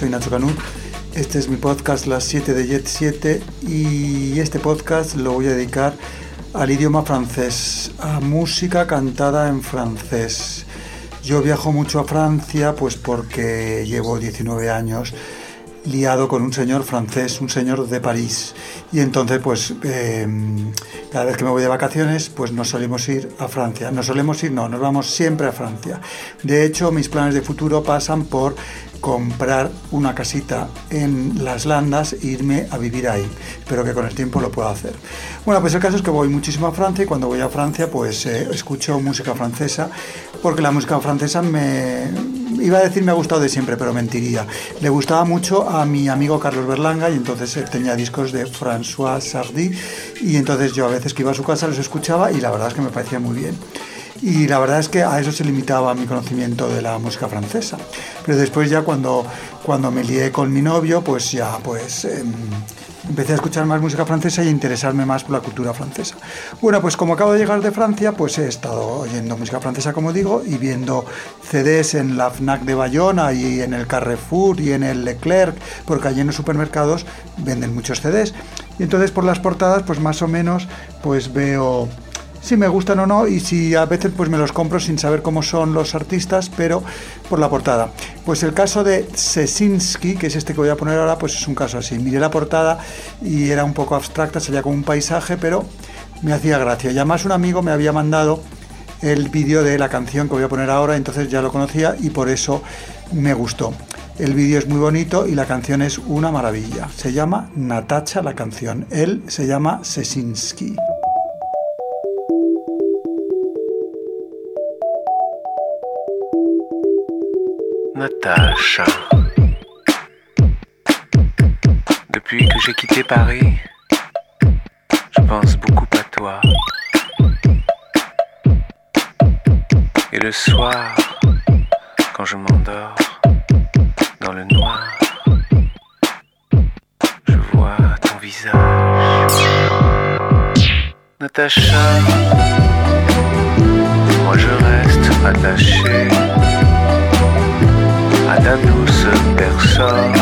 Soy Nacho Canut. Este es mi podcast Las 7 de Jet 7 y este podcast lo voy a dedicar al idioma francés, a música cantada en francés. Yo viajo mucho a Francia pues porque llevo 19 años liado con un señor francés, un señor de París. Y entonces, pues, em, cada vez que me voy de vacaciones, pues nos solemos ir a Francia. Nos solemos ir, no, nos vamos siempre a Francia. De hecho, mis planes de futuro pasan por comprar una casita en las Landas e irme a vivir ahí. Espero que con el tiempo lo pueda hacer. Bueno, pues el caso es que voy muchísimo a Francia y cuando voy a Francia pues eh, escucho música francesa porque la música francesa me... Iba a decir me ha gustado de siempre, pero mentiría. Le gustaba mucho a mi amigo Carlos Berlanga y entonces él tenía discos de François Sardy y entonces yo a veces que iba a su casa los escuchaba y la verdad es que me parecía muy bien. Y la verdad es que a eso se limitaba mi conocimiento de la música francesa. Pero después ya cuando, cuando me lié con mi novio, pues ya pues em, empecé a escuchar más música francesa y a interesarme más por la cultura francesa. Bueno, pues como acabo de llegar de Francia, pues he estado oyendo música francesa, como digo, y viendo CDs en la FNAC de Bayona y en el Carrefour y en el Leclerc, porque allí en los supermercados venden muchos CDs. Y entonces por las portadas, pues más o menos, pues veo si me gustan o no y si a veces pues me los compro sin saber cómo son los artistas, pero por la portada. Pues el caso de Sesinski, que es este que voy a poner ahora, pues es un caso así. Miré la portada y era un poco abstracta, salía como un paisaje, pero me hacía gracia. Y además un amigo me había mandado el vídeo de la canción que voy a poner ahora, entonces ya lo conocía y por eso me gustó. El vídeo es muy bonito y la canción es una maravilla. Se llama Natacha la canción. Él se llama Sesinski. Natacha. Depuis que j'ai quitté Paris, je pense beaucoup à toi. Et le soir, quand je m'endors dans le noir, je vois ton visage. Natacha, moi je reste attaché ta douce personne,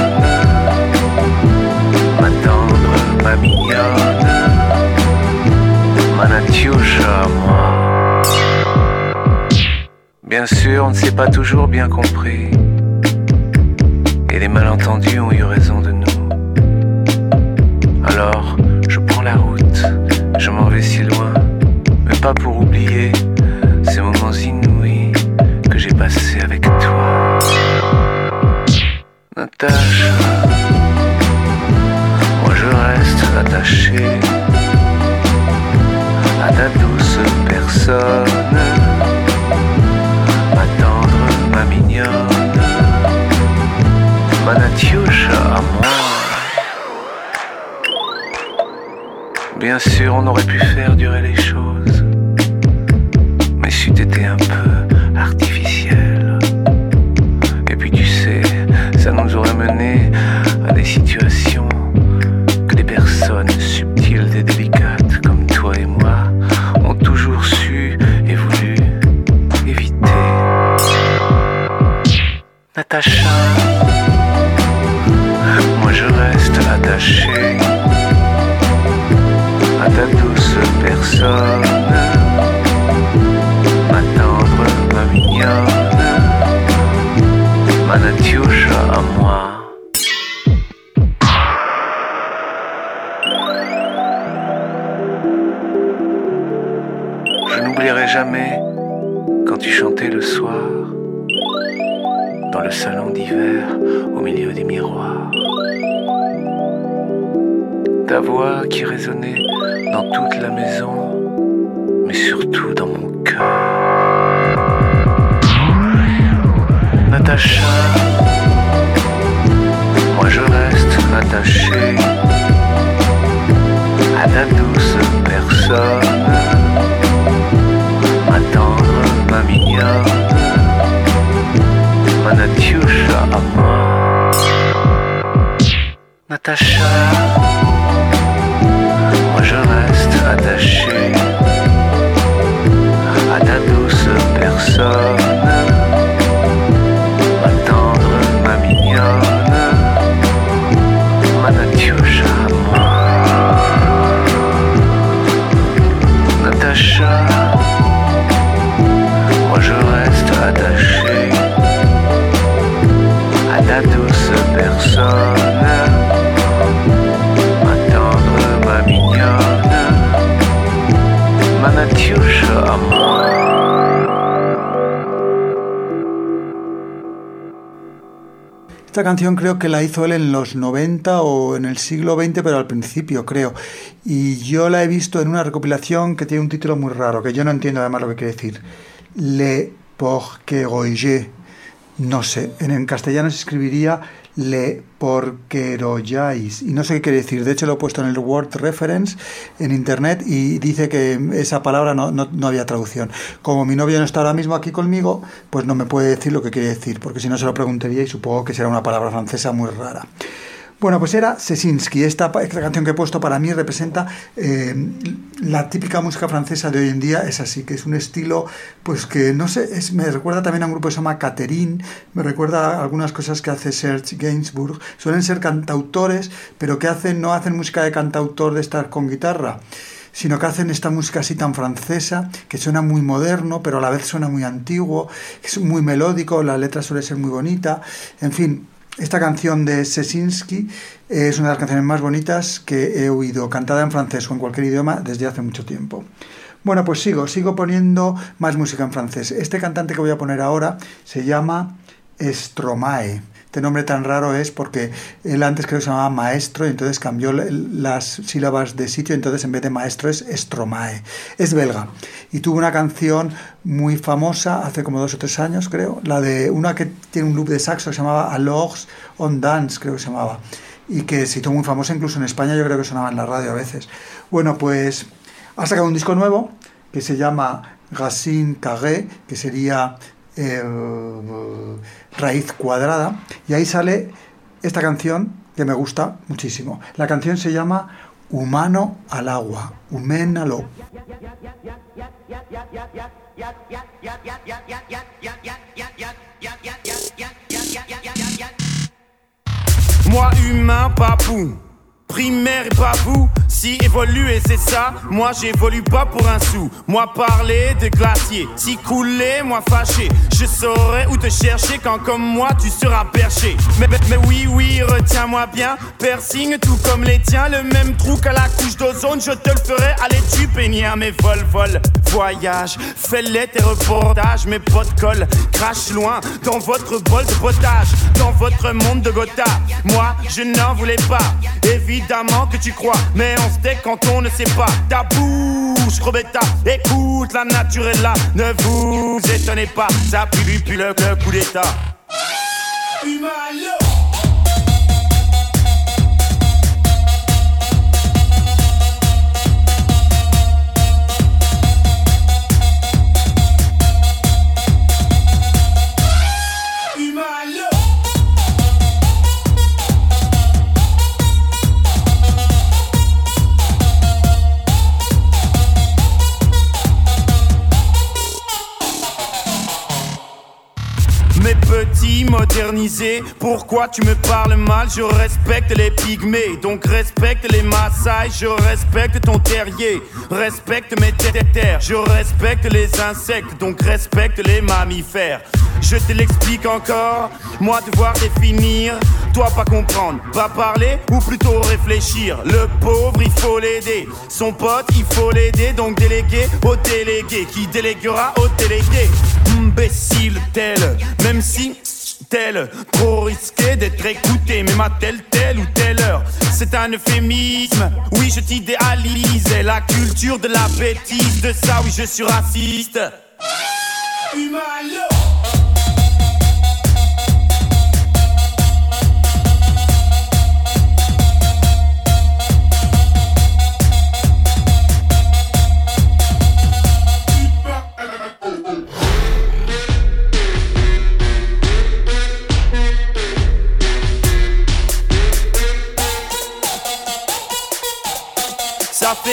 ma tendre, ma mignonne, ma à moi. Bien sûr, on ne s'est pas toujours bien compris, et les malentendus ont eu Moi je reste attaché à ta douce personne, ma tendre, ma mignonne, ma Natiusha à moi. Bien sûr, on aurait pu faire durer les choses, So. Esta canción creo que la hizo él en los 90 o en el siglo XX, pero al principio creo. Y yo la he visto en una recopilación que tiene un título muy raro, que yo no entiendo además lo que quiere decir. Le Porqueroyer. No sé, en, castellano se escribiría Le Porqueroyais. Y no sé qué quiere decir. De hecho, lo he puesto en el Word Reference en internet y dice que esa palabra no, no, había traducción. Como mi novio no está ahora mismo aquí conmigo, pues no me puede decir lo que quiere decir, porque si no se lo preguntaría y supongo que será una palabra francesa muy rara. Bueno, pues era Sesinski. Esta, canción que he puesto para mí representa eh, la típica música francesa de hoy en día. Es así, que es un estilo, pues que no sé, es, me recuerda también a un grupo que se llama Catherine, me recuerda a algunas cosas que hace Serge Gainsbourg. Suelen ser cantautores, pero que hacen, no hacen música de cantautor de estar con guitarra sino que hacen esta música así tan francesa, que suena muy moderno, pero a la vez suena muy antiguo, es muy melódico, la letra suele ser muy bonita, en fin, esta canción de Sesinski es una de las canciones más bonitas que he oído, cantada en francés o en cualquier idioma desde hace mucho tiempo. Bueno, pues sigo, sigo poniendo más música en francés. Este cantante que voy a poner ahora se llama Stromae. Este nombre tan raro es porque él antes creo que se llamaba maestro y entonces cambió las sílabas de sitio, entonces en vez de maestro es Stromae. Es belga y tuvo una canción muy famosa hace como dos o tres años, creo, la de una que tiene un loop de saxo que se llamaba Alors on Dance, creo que se llamaba, y que se hizo muy famosa incluso en España, yo creo que sonaba en la radio a veces. Bueno, pues ha sacado un disco nuevo que se llama Racine Carré, que sería raíz cuadrada, y ahí sale esta canción que me gusta muchísimo. La canción se llama Humano al agua, Huménalo. Moi humain primaire et vous. Si évoluer c'est ça, moi j'évolue pas pour un sou. Moi parler de glacier, si couler, moi fâché. Je saurais où te chercher quand comme moi tu seras perché. Mais, mais, oui, oui, retiens-moi bien. Piercing tout comme les tiens, le même trou qu'à la couche d'ozone, je te le ferai. Allez, tu peignir mes vol, vol, voyage. Fais-les tes reportages, mes potes collent, crache loin dans votre bol de potage, dans votre monde de Gotha. Moi, je n'en voulais pas. Évidemment, que tu crois, mais on se quand on ne sait pas. Ta bouche, Robetta, écoute, la nature est là, ne vous étonnez pas, ça pue, pue le, le coup d'état. Pourquoi tu me parles mal? Je respecte les pygmées, donc respecte les Maasai. Je respecte ton terrier, respecte mes terres. Je respecte les insectes, donc respecte les mammifères. Je te l'explique encore, moi devoir définir, toi pas comprendre, pas parler ou plutôt réfléchir. Le pauvre il faut l'aider, son pote il faut l'aider, donc déléguer au délégué. Qui déléguera au délégué? Imbécile tel, même si tel, trop risqué d'être écouté, même à telle, telle ou telle heure. C'est un euphémisme, oui, je t'idéalise. La culture de la bêtise, de ça, oui, je suis raciste. Ça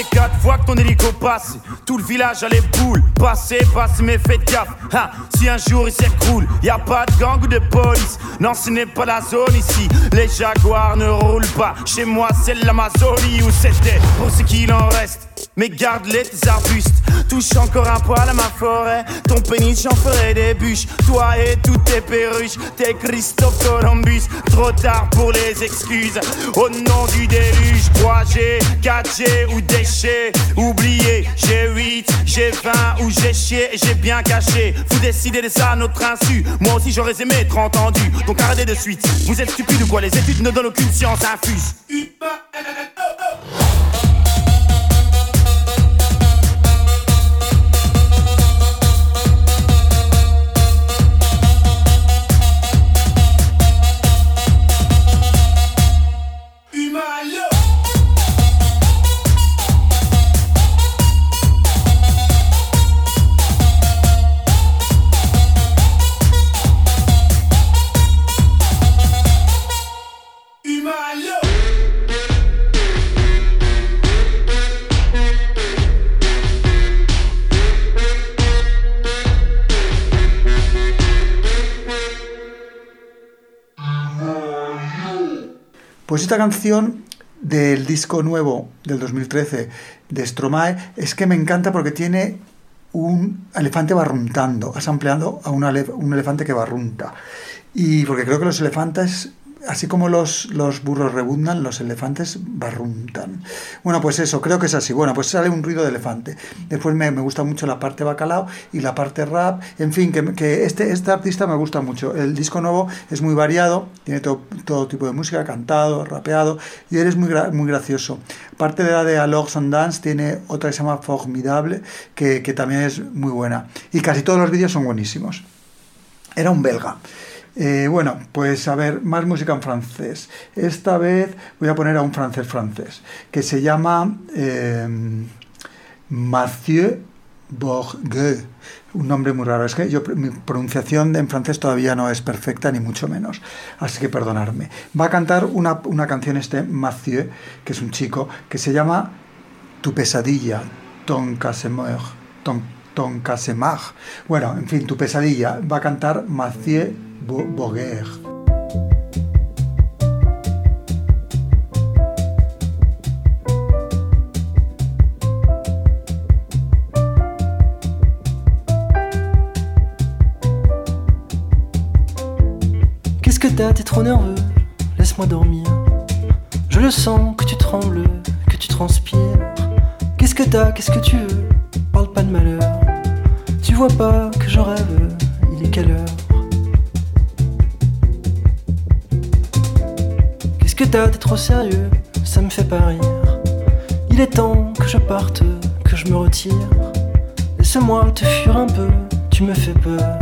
quatre fois que ton hélico passe. Tout le village a les boules. Passez, passez, mais faites gaffe. Hein, si un jour il s'écroule, y a pas de gang ou de police. Non, ce n'est pas la zone ici. Les jaguars ne roulent pas. Chez moi, c'est l'Amazonie où c'était. Pour ce qu'il en reste. mais garde-les tes arbustes. Touche encore un poil à ma forêt, ton pénis j'en ferai des bûches. Toi et toutes tes perruches, t'es Christophe Columbus. Trop tard pour les excuses, au nom du déluge. 3G, 4G ou déchets, oubliez. J'ai 8, j'ai 20 ou j'ai chié et j'ai bien caché. Vous décidez de ça à notre insu. Moi aussi j'aurais aimé être entendu, donc arrêtez de suite. Vous êtes stupide ou quoi? Les études ne donnent aucune science infuse. Pues esta canción del disco nuevo del 2013 de Stromae es que me encanta porque tiene un elefante barruntando, has ampliado a un elefante que barrunta. Y porque creo que los elefantes así como los, los, burros rebundan, los elefantes barruntan. Bueno, pues eso, creo que es así. Bueno, pues sale un ruido de elefante. Después me, me gusta mucho la parte bacalao y la parte rap. En fin, que, que, este, este artista me gusta mucho. El disco nuevo es muy variado, tiene todo, todo tipo de música, cantado, rapeado, y él es muy, muy gracioso. Parte de la de Alogs and Dance tiene otra que se llama Formidable, que, que también es muy buena. Y casi todos los vídeos son buenísimos. Era un belga. Eh, bueno, pues a ver, más música en francés. Esta vez voy a poner a un francés francés, que se llama eh, Mathieu Bourgueux. Un nombre muy raro. Es que yo, mi pronunciación en francés todavía no es perfecta, ni mucho menos. Así que perdonadme. Va a cantar una, una canción este Mathieu, que es un chico, que se llama Tu pesadilla. Ton, ton Casemar. Bueno, en fin, Tu pesadilla. Va a cantar Mathieu Boguer. Qu'est-ce que t'as T'es trop nerveux? Laisse-moi dormir. Je le sens que tu trembles, que tu transpires. Qu'est-ce que t'as Qu'est-ce que tu veux? Parle pas de malheur. Tu vois pas que je rêve Il est quelle heure? Qu'est-ce que t'as T'es trop sérieux Ça me fait pas rire. Il est temps que je parte, que je me retire. Laisse-moi te fuir un peu, tu me fais peur.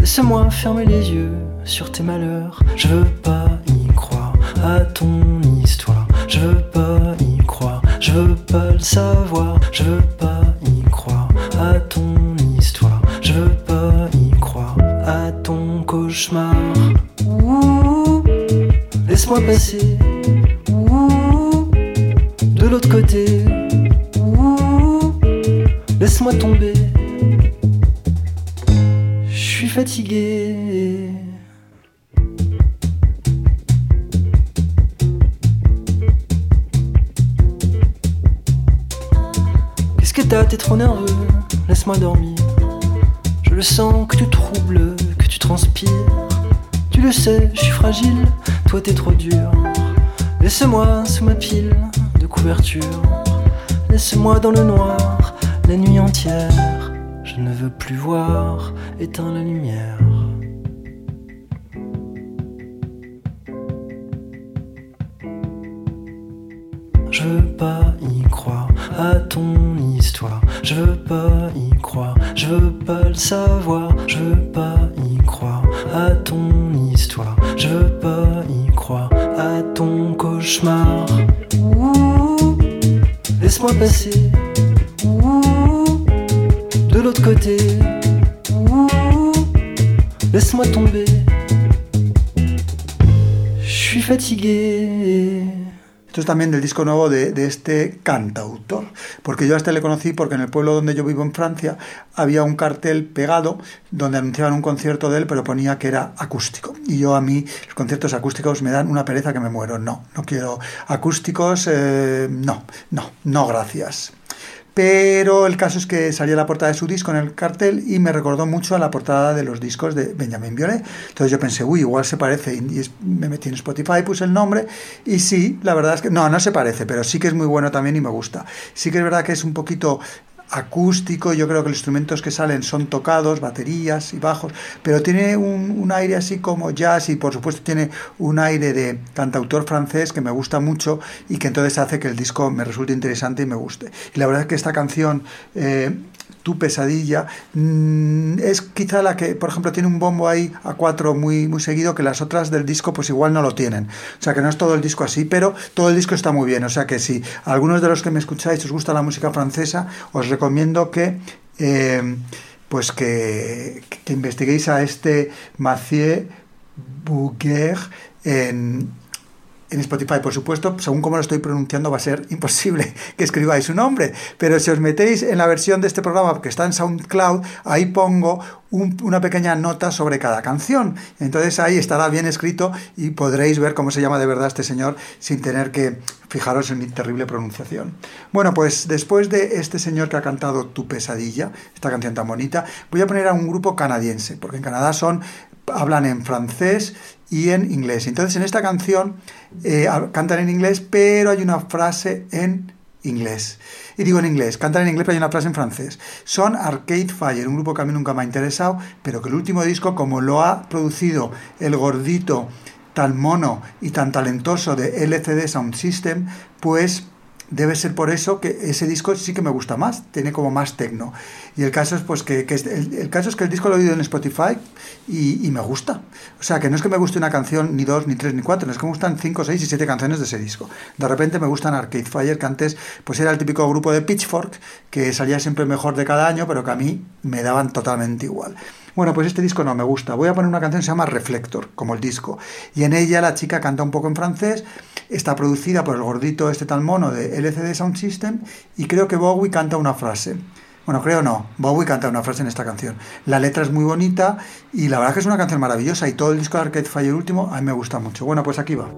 Laisse-moi fermer les yeux sur tes malheurs. Je veux pas y croire à ton histoire. Je veux pas y croire, je veux pas le savoir. Je veux pas laisse-moi passer. De l'autre côté. Laisse-moi tomber. Je suis fatigué. Qu'est-ce que t'as? T'es trop nerveux Laisse-moi dormir. Je le sens que tu troubles, que tu transpires. Tu le sais, je suis fragile, toi t'es trop. Laisse-moi sous ma pile de couverture. Laisse-moi dans le noir la nuit entière. Je ne veux plus voir, éteins la lumière. Je veux pas y croire à ton histoire. Je veux pas y croire, je veux pas le savoir. Je veux pas y croire à ton histoire. Cauchemar. Laisse-moi passer. De l'autre côté. Laisse-moi tomber. Je suis fatigué. Esto es también del disco nuevo de, de, este cantautor, porque yo a este le conocí porque en el pueblo donde yo vivo en Francia había un cartel pegado donde anunciaban un concierto de él, pero ponía que era acústico. Y yo a mí los conciertos acústicos me dan una pereza que me muero. No, no quiero acústicos, eh, no, no, no, gracias. Pero el caso es que salía la portada de su disco en el cartel y me recordó mucho a la portada de los discos de Benjamin Biolay. Entonces yo pensé, uy, igual se parece, y me metí en Spotify, puse el nombre y sí, la verdad es que no, no se parece, pero sí que es muy bueno también y me gusta. Sí que es verdad que es un poquito acústico, yo creo que los instrumentos que salen son tocados, baterías y bajos, pero tiene un, aire así como jazz y por supuesto tiene un aire de cantautor francés que me gusta mucho y que entonces hace que el disco me resulte interesante y me guste. Y la verdad es que esta canción eh, tu pesadilla, mm, es quizá la que, por ejemplo, tiene un bombo ahí a cuatro muy, muy seguido que las otras del disco pues igual no lo tienen. O sea que no es todo el disco así, pero todo el disco está muy bien. O sea que si algunos de los que me escucháis os gusta la música francesa, os recomiendo que... Eh, pues que, investiguéis a este Mathieu Bouguer en, en Spotify, por supuesto, según como lo estoy pronunciando, va a ser imposible que escribáis su nombre. Pero si os metéis en la versión de este programa que está en SoundCloud, ahí pongo una pequeña nota sobre cada canción. Entonces ahí estará bien escrito y podréis ver cómo se llama de verdad este señor sin tener que fijaros en mi terrible pronunciación. Bueno, pues después de este señor que ha cantado Tu pesadilla, esta canción tan bonita, voy a poner a un grupo canadiense, porque en Canadá son hablan en francés y en inglés. Entonces en esta canción eh, cantan en inglés, pero hay una frase en inglés. Y digo en inglés, cantan en inglés, pero hay una frase en francés. Son Arcade Fire, un grupo que a mí nunca me ha interesado, pero que el último disco, como lo ha producido el gordito tan mono y tan talentoso de LCD Sound System, pues debe ser por eso que ese disco sí que me gusta más, tiene como más tecno. Y el caso es pues que, el, caso es que el disco lo he oído en Spotify y, me gusta. O sea, que no es que me guste una canción ni dos, ni tres, ni cuatro, es que me gustan cinco, seis y siete canciones de ese disco. De repente me gustan Arcade Fire, que antes pues era el típico grupo de Pitchfork, que salía siempre mejor de cada año, pero que a mí me daban totalmente igual. Bueno, pues este disco no me gusta. Voy a poner una canción que se llama Reflector, como el disco. Y en ella la chica canta un poco en francés. Está producida por el gordito este tal mono de LCD Sound System. Y creo que Bowie canta una frase. Bueno, creo no. Bowie canta una frase en esta canción. La letra es muy bonita y la verdad que es una canción maravillosa. Y todo el disco de Arcade Fire último a mí me gusta mucho. Bueno, pues aquí va.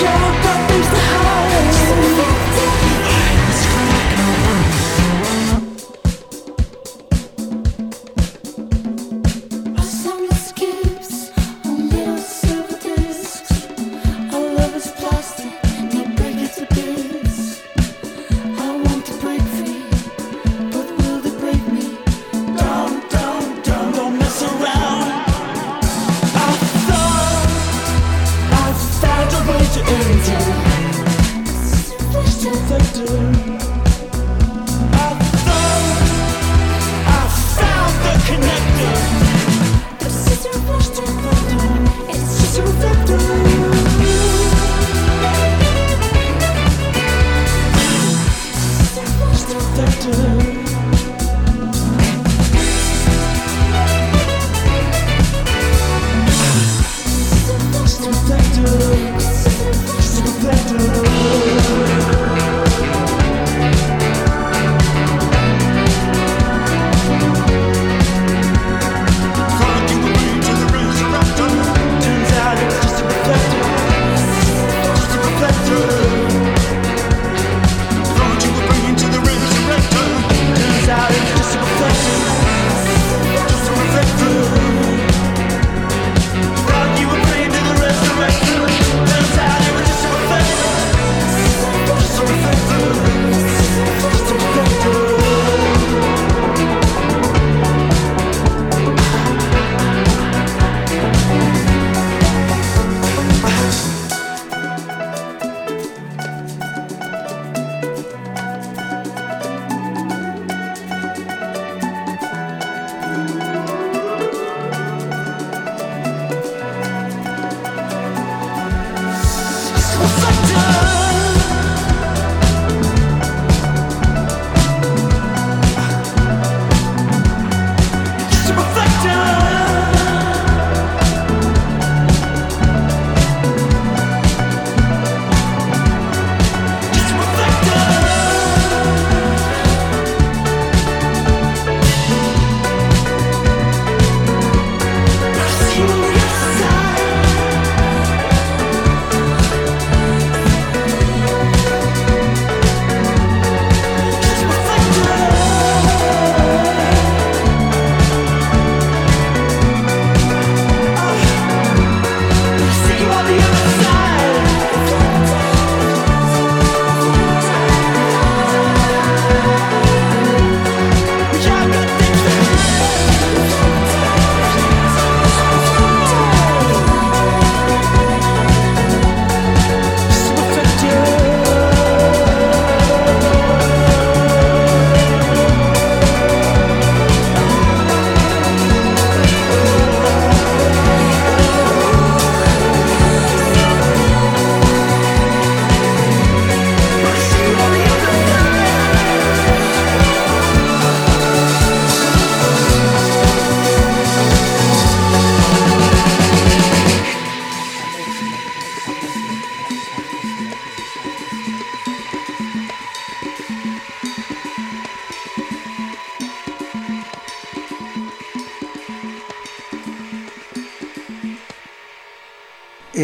You're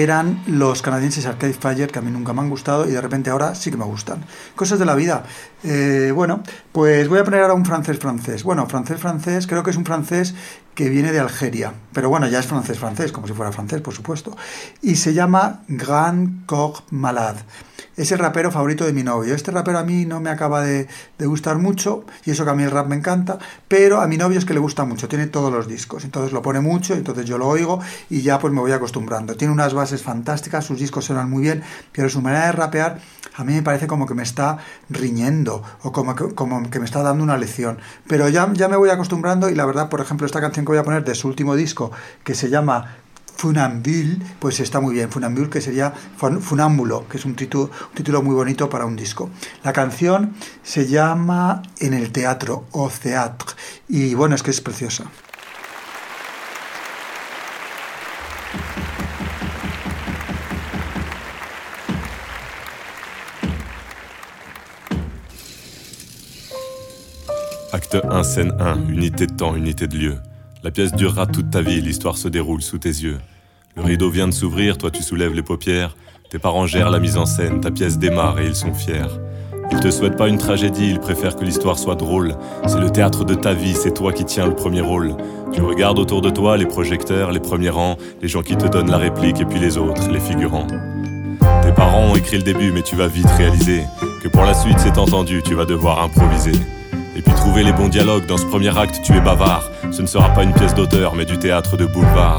eran los canadienses Arcade Fire, que a mí nunca me han gustado y de repente ahora sí que me gustan. Cosas de la vida. Eh, bueno, pues voy a poner ahora un francés francés. Bueno, francés francés, creo que es un francés que viene de Algeria, pero bueno, ya es francés francés, como si fuera francés, por supuesto. Y se llama Grand Corps Malade. Es el rapero favorito de mi novio. Este rapero a mí no me acaba de, gustar mucho, y eso que a mí el rap me encanta, pero a mi novio es que le gusta mucho, tiene todos los discos, entonces lo pone mucho, entonces yo lo oigo y ya pues me voy acostumbrando. Tiene unas bases fantásticas, sus discos suenan muy bien, pero su manera de rapear a mí me parece como que me está riñendo o como que, me está dando una lección. Pero ya me voy acostumbrando y la verdad, por ejemplo, esta canción que voy a poner de su último disco, que se llama Funambule, pues está muy bien. Funambule, que sería fun- Funámbulo, que es un título, un título muy bonito para un disco. La canción se llama En el teatro, o Theatre, y bueno, es que es preciosa. Acte 1, scène 1, unité de temps, unité de lieu. La pièce durera toute ta vie, l'histoire se déroule sous tes yeux. Le rideau vient de s'ouvrir, toi tu soulèves les paupières. Tes parents gèrent la mise en scène, ta pièce démarre et ils sont fiers. Ils te souhaitent pas une tragédie, ils préfèrent que l'histoire soit drôle. C'est le théâtre de ta vie, c'est toi qui tiens le premier rôle. Tu regardes autour de toi les projecteurs, les premiers rangs, les gens qui te donnent la réplique et puis les autres, les figurants. Tes parents ont écrit le début, mais tu vas vite réaliser que pour la suite, c'est entendu, tu vas devoir improviser. Et puis trouver les bons dialogues, dans ce premier acte, tu es bavard. Ce ne sera pas une pièce d'auteur, mais du théâtre de boulevard.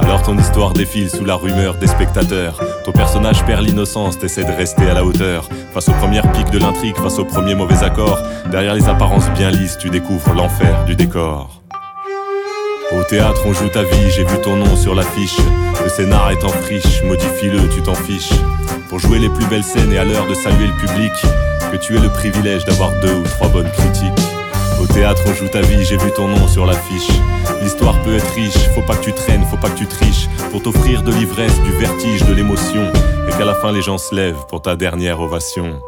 Alors ton histoire défile sous la rumeur des spectateurs. Ton personnage perd l'innocence, t'essaies de rester à la hauteur. Face aux premières piques de l'intrigue, face aux premiers mauvais accords, derrière les apparences bien lisses, tu découvres l'enfer du décor. Au théâtre, on joue ta vie, j'ai vu ton nom sur l'affiche. Le scénar est en friche, modifie-le, tu t'en fiches. Pour jouer les plus belles scènes et à l'heure de saluer le public, que tu aies le privilège d'avoir deux ou trois bonnes critiques. Au théâtre, on joue ta vie, j'ai vu ton nom sur l'affiche. L'histoire peut être riche, faut pas que tu traînes, faut pas que tu triches. Pour t'offrir de l'ivresse, du vertige, de l'émotion. Et qu'à la fin, les gens se lèvent pour ta dernière ovation.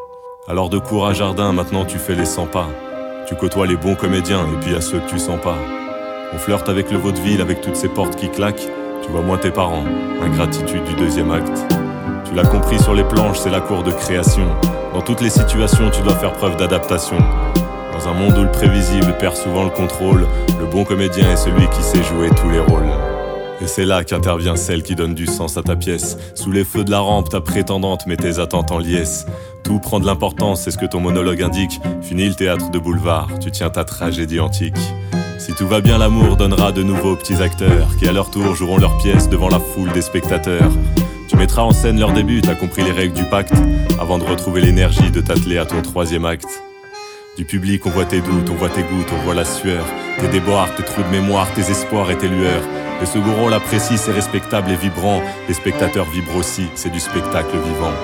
Alors de cours à jardin, maintenant tu fais les 100 pas. Tu côtoies les bons comédiens et puis à ceux que tu sens pas. On flirte avec le vaudeville, avec toutes ces portes qui claquent. Tu vois moins tes parents, ingratitude du deuxième acte. Tu l'as compris sur les planches, c'est la cour de création. Dans toutes les situations, tu dois faire preuve d'adaptation. Dans un monde où le prévisible perd souvent le contrôle, le bon comédien est celui qui sait jouer tous les rôles. Et c'est là qu'intervient celle qui donne du sens à ta pièce. Sous les feux de la rampe, ta prétendante met tes attentes en liesse. Tout prend de l'importance, c'est ce que ton monologue indique. Fini le théâtre de boulevard, tu tiens ta tragédie antique. Si tout va bien, l'amour donnera de nouveaux petits acteurs qui à leur tour joueront leur pièce devant la foule des spectateurs. Tu mettras en scène leur début, t'as compris les règles du pacte, avant de retrouver l'énergie de t'atteler à ton troisième acte. Du public, on voit tes doutes, on voit tes gouttes, on voit la sueur, tes déboires, tes trous de mémoire, tes espoirs et tes lueurs. Le second rôle apprécie, c'est respectable et vibrant. Les spectateurs vibrent aussi, c'est du spectacle vivant.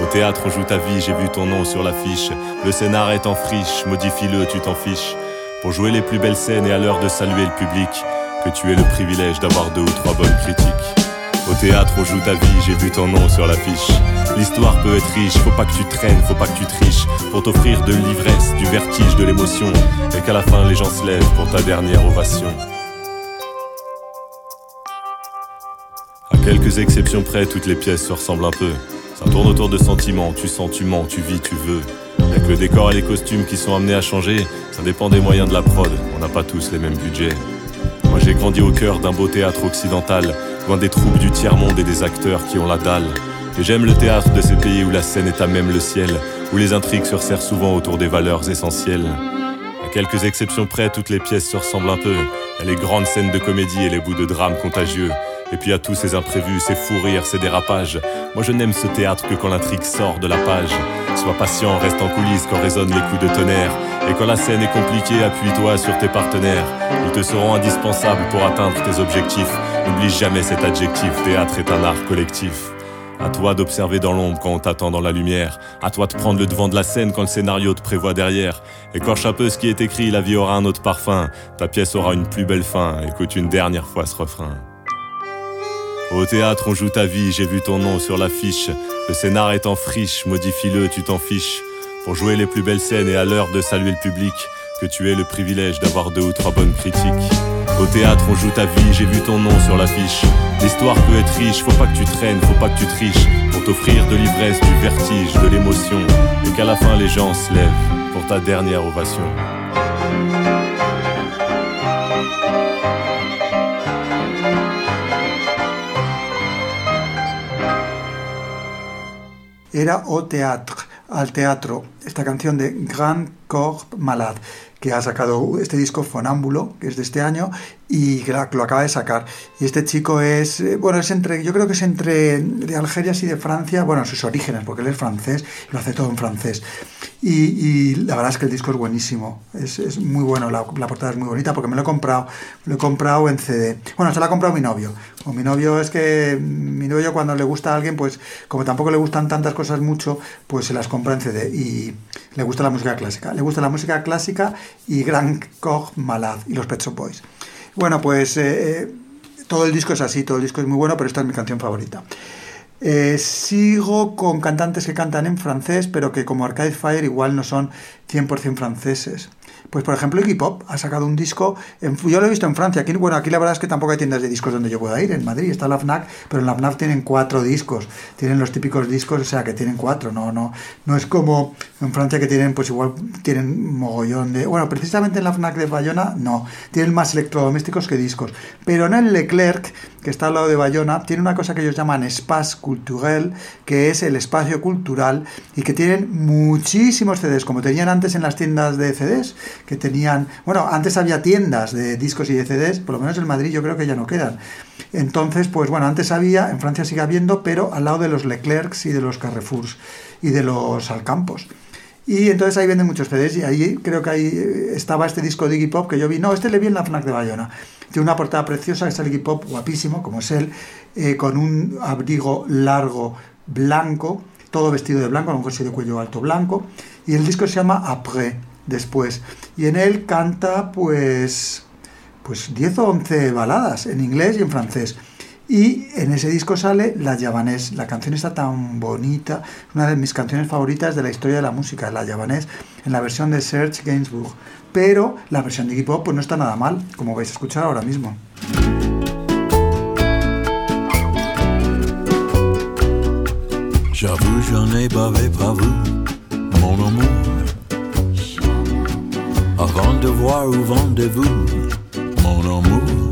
Au théâtre, on joue ta vie, j'ai vu ton nom sur l'affiche. Le scénar est en friche, modifie-le, tu t'en fiches. Pour jouer les plus belles scènes et à l'heure de saluer le public, que tu aies le privilège d'avoir deux ou trois bonnes critiques. Au théâtre, on joue ta vie, j'ai vu ton nom sur l'affiche. L'histoire peut être riche, faut pas que tu traînes, faut pas que tu triches. Pour t'offrir de l'ivresse, du vertige, de l'émotion. Et qu'à la fin, les gens se lèvent pour ta dernière ovation. À quelques exceptions près, toutes les pièces se ressemblent un peu. Ça tourne autour de sentiments, tu sens, tu mens, tu vis, tu veux. Que le décor et les costumes qui sont amenés à changer, ça dépend des moyens de la prod, on n'a pas tous les mêmes budgets. Moi j'ai grandi au cœur d'un beau théâtre occidental, loin des troupes du tiers-monde et des acteurs qui ont la dalle. Et j'aime le théâtre de ces pays où la scène est à même le ciel, où les intrigues se resserrent souvent autour des valeurs essentielles. À quelques exceptions près, toutes les pièces se ressemblent un peu. Les grandes scènes de comédie et les bouts de drame contagieux. Et puis à tous ces imprévus, ces fous rires, ces dérapages. Moi je n'aime ce théâtre que quand l'intrigue sort de la page. Sois patient, reste en coulisses quand résonnent les coups de tonnerre. Et quand la scène est compliquée, appuie-toi sur tes partenaires. Ils te seront indispensables pour atteindre tes objectifs. N'oublie jamais cet adjectif, théâtre est un art collectif. À toi d'observer dans l'ombre quand on t'attend dans la lumière. À toi de prendre le devant de la scène quand le scénario te prévoit derrière. Écorche un peu ce qui est écrit, la vie aura un autre parfum. Ta pièce aura une plus belle fin. Écoute une dernière fois ce refrain. Au théâtre, on joue ta vie, j'ai vu ton nom sur l'affiche. Le scénar est en friche, modifie-le, tu t'en fiches. Pour jouer les plus belles scènes et à l'heure de saluer le public, que tu aies le privilège d'avoir deux ou trois bonnes critiques. Au théâtre, on joue ta vie, j'ai vu ton nom sur l'affiche. L'histoire peut être riche, faut pas que tu traînes, faut pas que tu triches. Pour t'offrir de l'ivresse, du vertige, de l'émotion. Et qu'à la fin, les gens se lèvent pour ta dernière ovation. Era au théâtre, al teatro. esta canción de Grand Corps Malade, que ha sacado este disco Fonámbulo, que es de este año, y lo acaba de sacar. Y este chico es, eh, bueno, es entre, yo creo que es entre de Algeria y de Francia, bueno, sus orígenes, porque él es francés, lo hace todo en francés. Y, la verdad es que el disco es buenísimo, es, es muy bueno, la, portada es muy bonita, porque me lo he comprado, lo he comprado en CD. Bueno, se lo ha comprado mi novio. Con mi novio es que mi novio cuando le gusta a alguien, pues como tampoco le gustan tantas cosas mucho, pues se las compra en CD y le gusta la música clásica. Le gusta la música clásica y Grand Corps Malade y los Pet Shop Boys. Bueno, pues eh, eh, todo el disco es así, todo el disco es muy bueno, pero esta es mi canción favorita. Eh, sigo con cantantes que cantan en francés, pero que como Arcade Fire igual no son 100% franceses. Pues por ejemplo Iggy Pop ha sacado un disco, yo lo he visto en Francia, aquí, bueno, aquí la verdad es que tampoco hay tiendas de discos donde yo pueda ir, en Madrid está la FNAC, pero en la FNAC tienen cuatro discos, tienen los típicos discos, o sea que tienen cuatro, no, no, no es como en Francia que tienen, pues igual tienen mogollón de, bueno, precisamente en la FNAC de Bayona no, tienen más electrodomésticos que discos, pero en el Leclerc, que está al lado de Bayona, tiene una cosa que ellos llaman espace culturel, que es el espacio cultural y que tienen muchísimos CDs, como tenían antes en las tiendas de CDs, que tenían, bueno, antes había tiendas de discos y de CDs, por lo menos en Madrid yo creo que ya no quedan. Entonces, pues bueno, antes había, en Francia sigue habiendo, pero al lado de los Leclercs y de los Carrefours y de los Alcampos. Y entonces ahí venden muchos CDs y ahí creo que ahí eh, estaba este disco de Iggy Pop que yo vi. No, este le vi en la FNAC de Bayona. Tiene una portada preciosa, está el Iggy Pop guapísimo, como es él, eh, con un abrigo largo blanco, todo vestido de blanco, con un jersey de cuello alto blanco. Y el disco se llama Après, después. Y en él canta pues, pues 10 o 11 baladas en inglés y en francés. Y en ese disco sale La Yavanés. La canción está tan bonita, una de mis canciones favoritas de la historia de la música, La Yavanés, en la versión de Serge Gainsbourg. Pero la versión de Iggy Pop pues no está nada mal, como vais a escuchar ahora mismo. Avant de voir où vendez-vous, mon amour.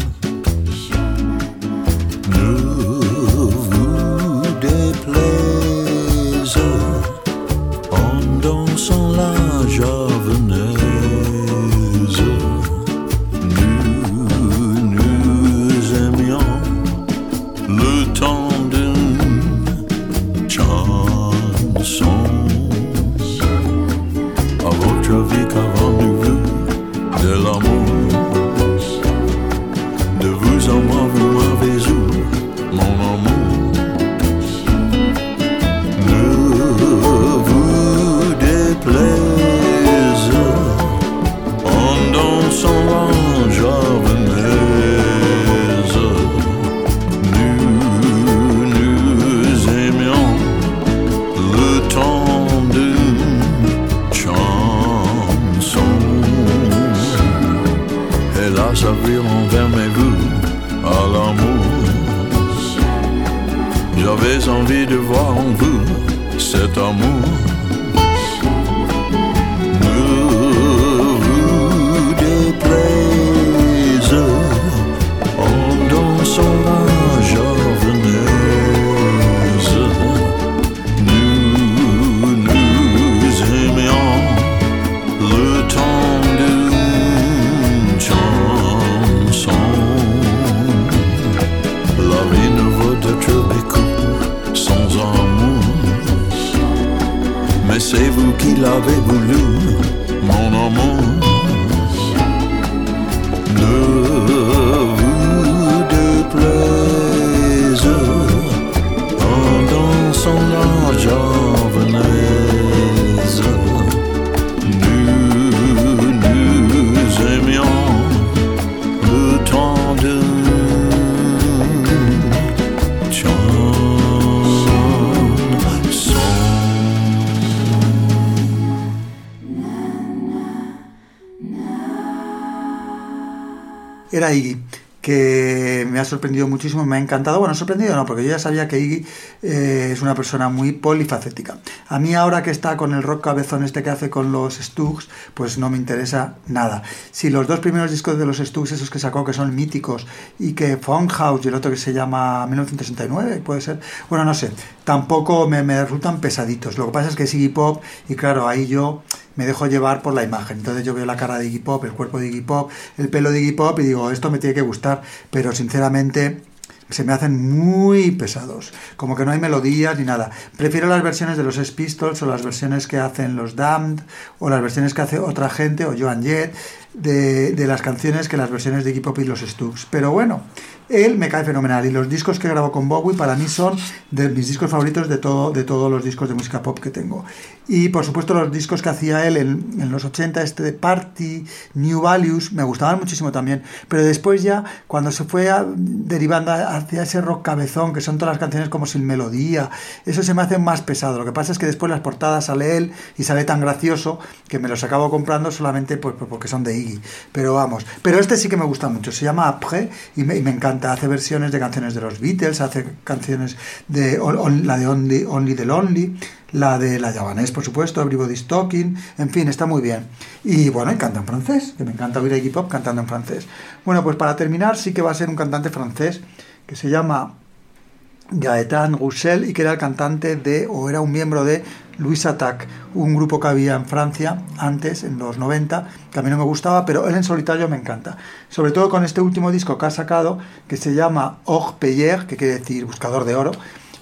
Era Iggy, que me ha sorprendido muchísimo, me ha encantado. Bueno, sorprendido no, porque yo ya sabía que Iggy eh, es una persona muy polifacética. A mí ahora que está con el rock cabezón este que hace con los Stugs, pues no me interesa nada. Si los dos primeros discos de los Stugs, esos que sacó, que son míticos, y que Funhouse y el otro que se llama 1969, puede ser, bueno, no sé, tampoco me, me resultan pesaditos. Lo que pasa es que es Iggy Pop y claro, ahí yo me dejo llevar por la imagen. Entonces yo veo la cara de Iggy Pop, el cuerpo de Iggy Pop, el pelo de Iggy Pop y digo, esto me tiene que gustar, pero sinceramente se me hacen muy pesados, como que no hay melodías ni nada. Prefiero las versiones de los Sex Pistols o las versiones que hacen los Damned o las versiones que hace otra gente o Joan Jett de, las canciones que las versiones de Iggy y los Stugs. Pero bueno, él me cae fenomenal y los discos que grabó con Bowie para mí son de mis discos favoritos de, todo, de todos los discos de música pop que tengo. Y por supuesto los discos que hacía él en, los 80, este de Party, New Values, me gustaban muchísimo también. Pero después ya, cuando se fue a- derivando hacia ese rock cabezón, que son todas las canciones como sin melodía, eso se me hace más pesado. Lo que pasa es que después las portadas sale él y sale tan gracioso que me los acabo comprando solamente pues, porque son de Iggy. Pero vamos, pero este sí que me gusta mucho. Se llama Après y me, encanta. Hace versiones de canciones de los Beatles, hace canciones de la de Only, Only the Lonely, la de la Javanese, por supuesto, Everybody's Talking, en fin, está muy bien. Y bueno, y canta en francés, que me encanta oír a Iggy Pop cantando en francés. Bueno, pues para terminar, sí que va a ser un cantante francés que se llama Gaëtan Roussel y que era el cantante de, o era un miembro de Louis Attack, un grupo que había en Francia antes, en los 90, que a mí no me gustaba, pero él en solitario me encanta. Sobre todo con este último disco que ha sacado, que se llama Or Payer, que quiere decir buscador de oro,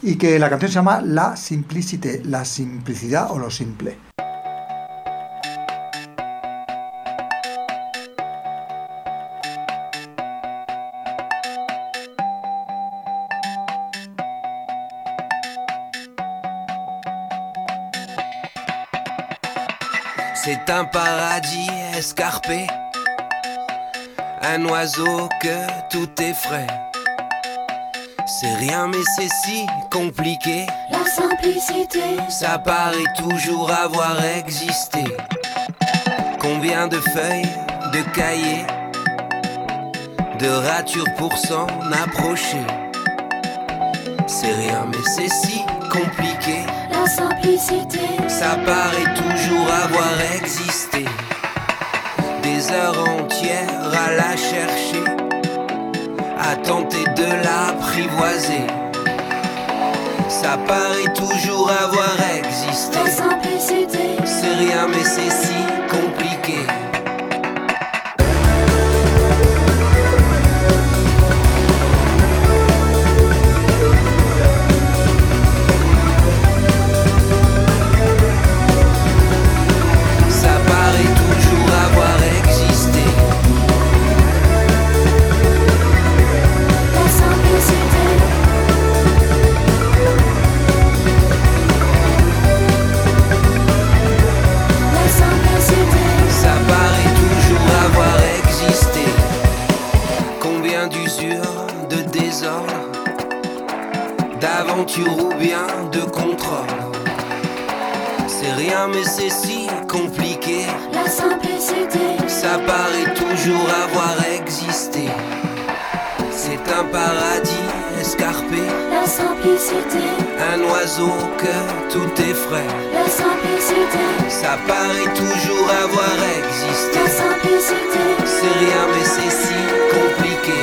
y que la canción se llama La Simplicité, la simplicidad o lo simple. C'est un paradis escarpé, un oiseau que tout effraie. C'est rien mais c'est si compliqué, La simplicité, ça paraît toujours avoir existé. Combien de feuilles, de cahiers, de ratures pour s'en approcher. C'est rien mais c'est si compliqué. La simplicité, Ça paraît toujours avoir existé. Des heures entières à la chercher, à tenter de l'apprivoiser. Ça paraît toujours avoir existé. la simplicité, C'est rien mais c'est si compliqué. D'aventure ou bien de contrôle. C'est rien mais c'est si compliqué. la simplicité, Ça paraît toujours avoir existé. C'est un paradis escarpé, la simplicité, un oiseau que tout effraie. la simplicité, Ça paraît toujours avoir existé. la simplicité, C'est rien mais c'est si compliqué.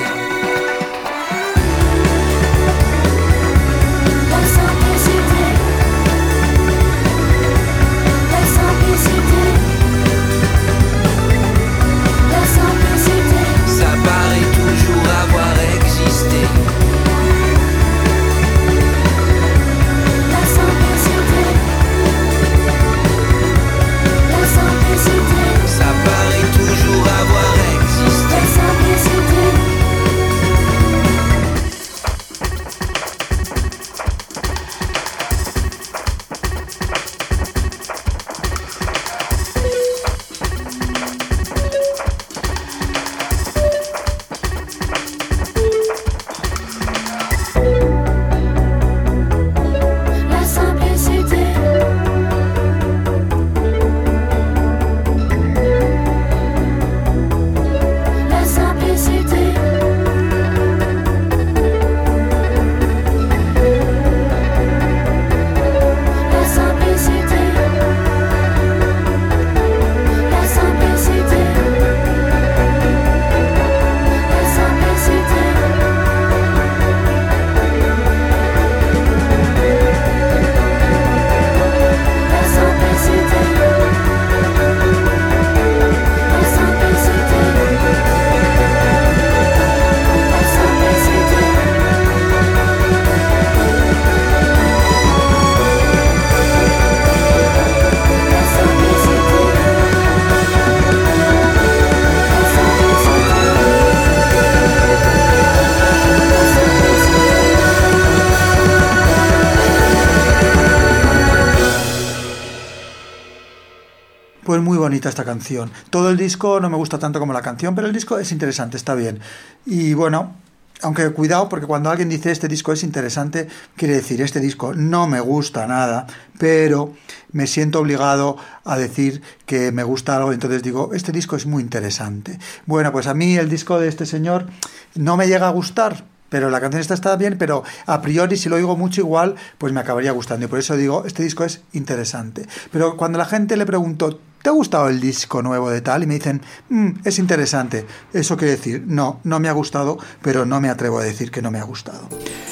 Esta canción. Todo el disco no me gusta tanto como la canción, pero el disco es interesante, está bien. Y bueno, aunque cuidado, porque cuando alguien dice este disco es interesante, quiere decir este disco no me gusta nada, pero me siento obligado a decir que me gusta algo, entonces digo, este disco es muy interesante. Bueno, pues a mí el disco de este señor no me llega a gustar, pero la canción está bien, pero a priori si lo oigo mucho igual, pues me acabaría gustando. Y por eso digo, este disco es interesante. Pero cuando la gente le pregunto, ¿te ha gustado el disco nuevo de tal? Y me dicen, "Mm, es interesante. Eso quiere decir, no, no me ha gustado, pero no me atrevo a decir que no me ha gustado.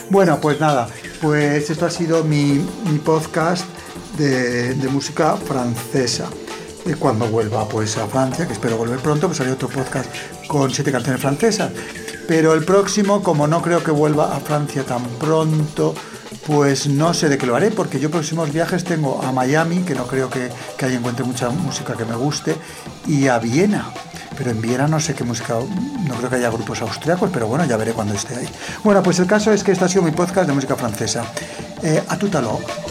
Bueno, pues nada, pues esto ha sido mi, mi podcast de, música francesa. Y cuando vuelva pues a Francia, que espero volver pronto, pues haré otro podcast con siete canciones francesas. Pero el próximo, como no creo que vuelva a Francia tan pronto, pues no sé de qué lo haré, porque yo próximos viajes tengo a Miami, que no creo que, que ahí encuentre mucha música que me guste, y a Viena. Pero en Viena no sé qué música, no creo que haya grupos austriacos, pero bueno, ya veré cuando esté ahí. Bueno, pues el caso es que este ha sido mi podcast de música francesa. Eh, a l'heure.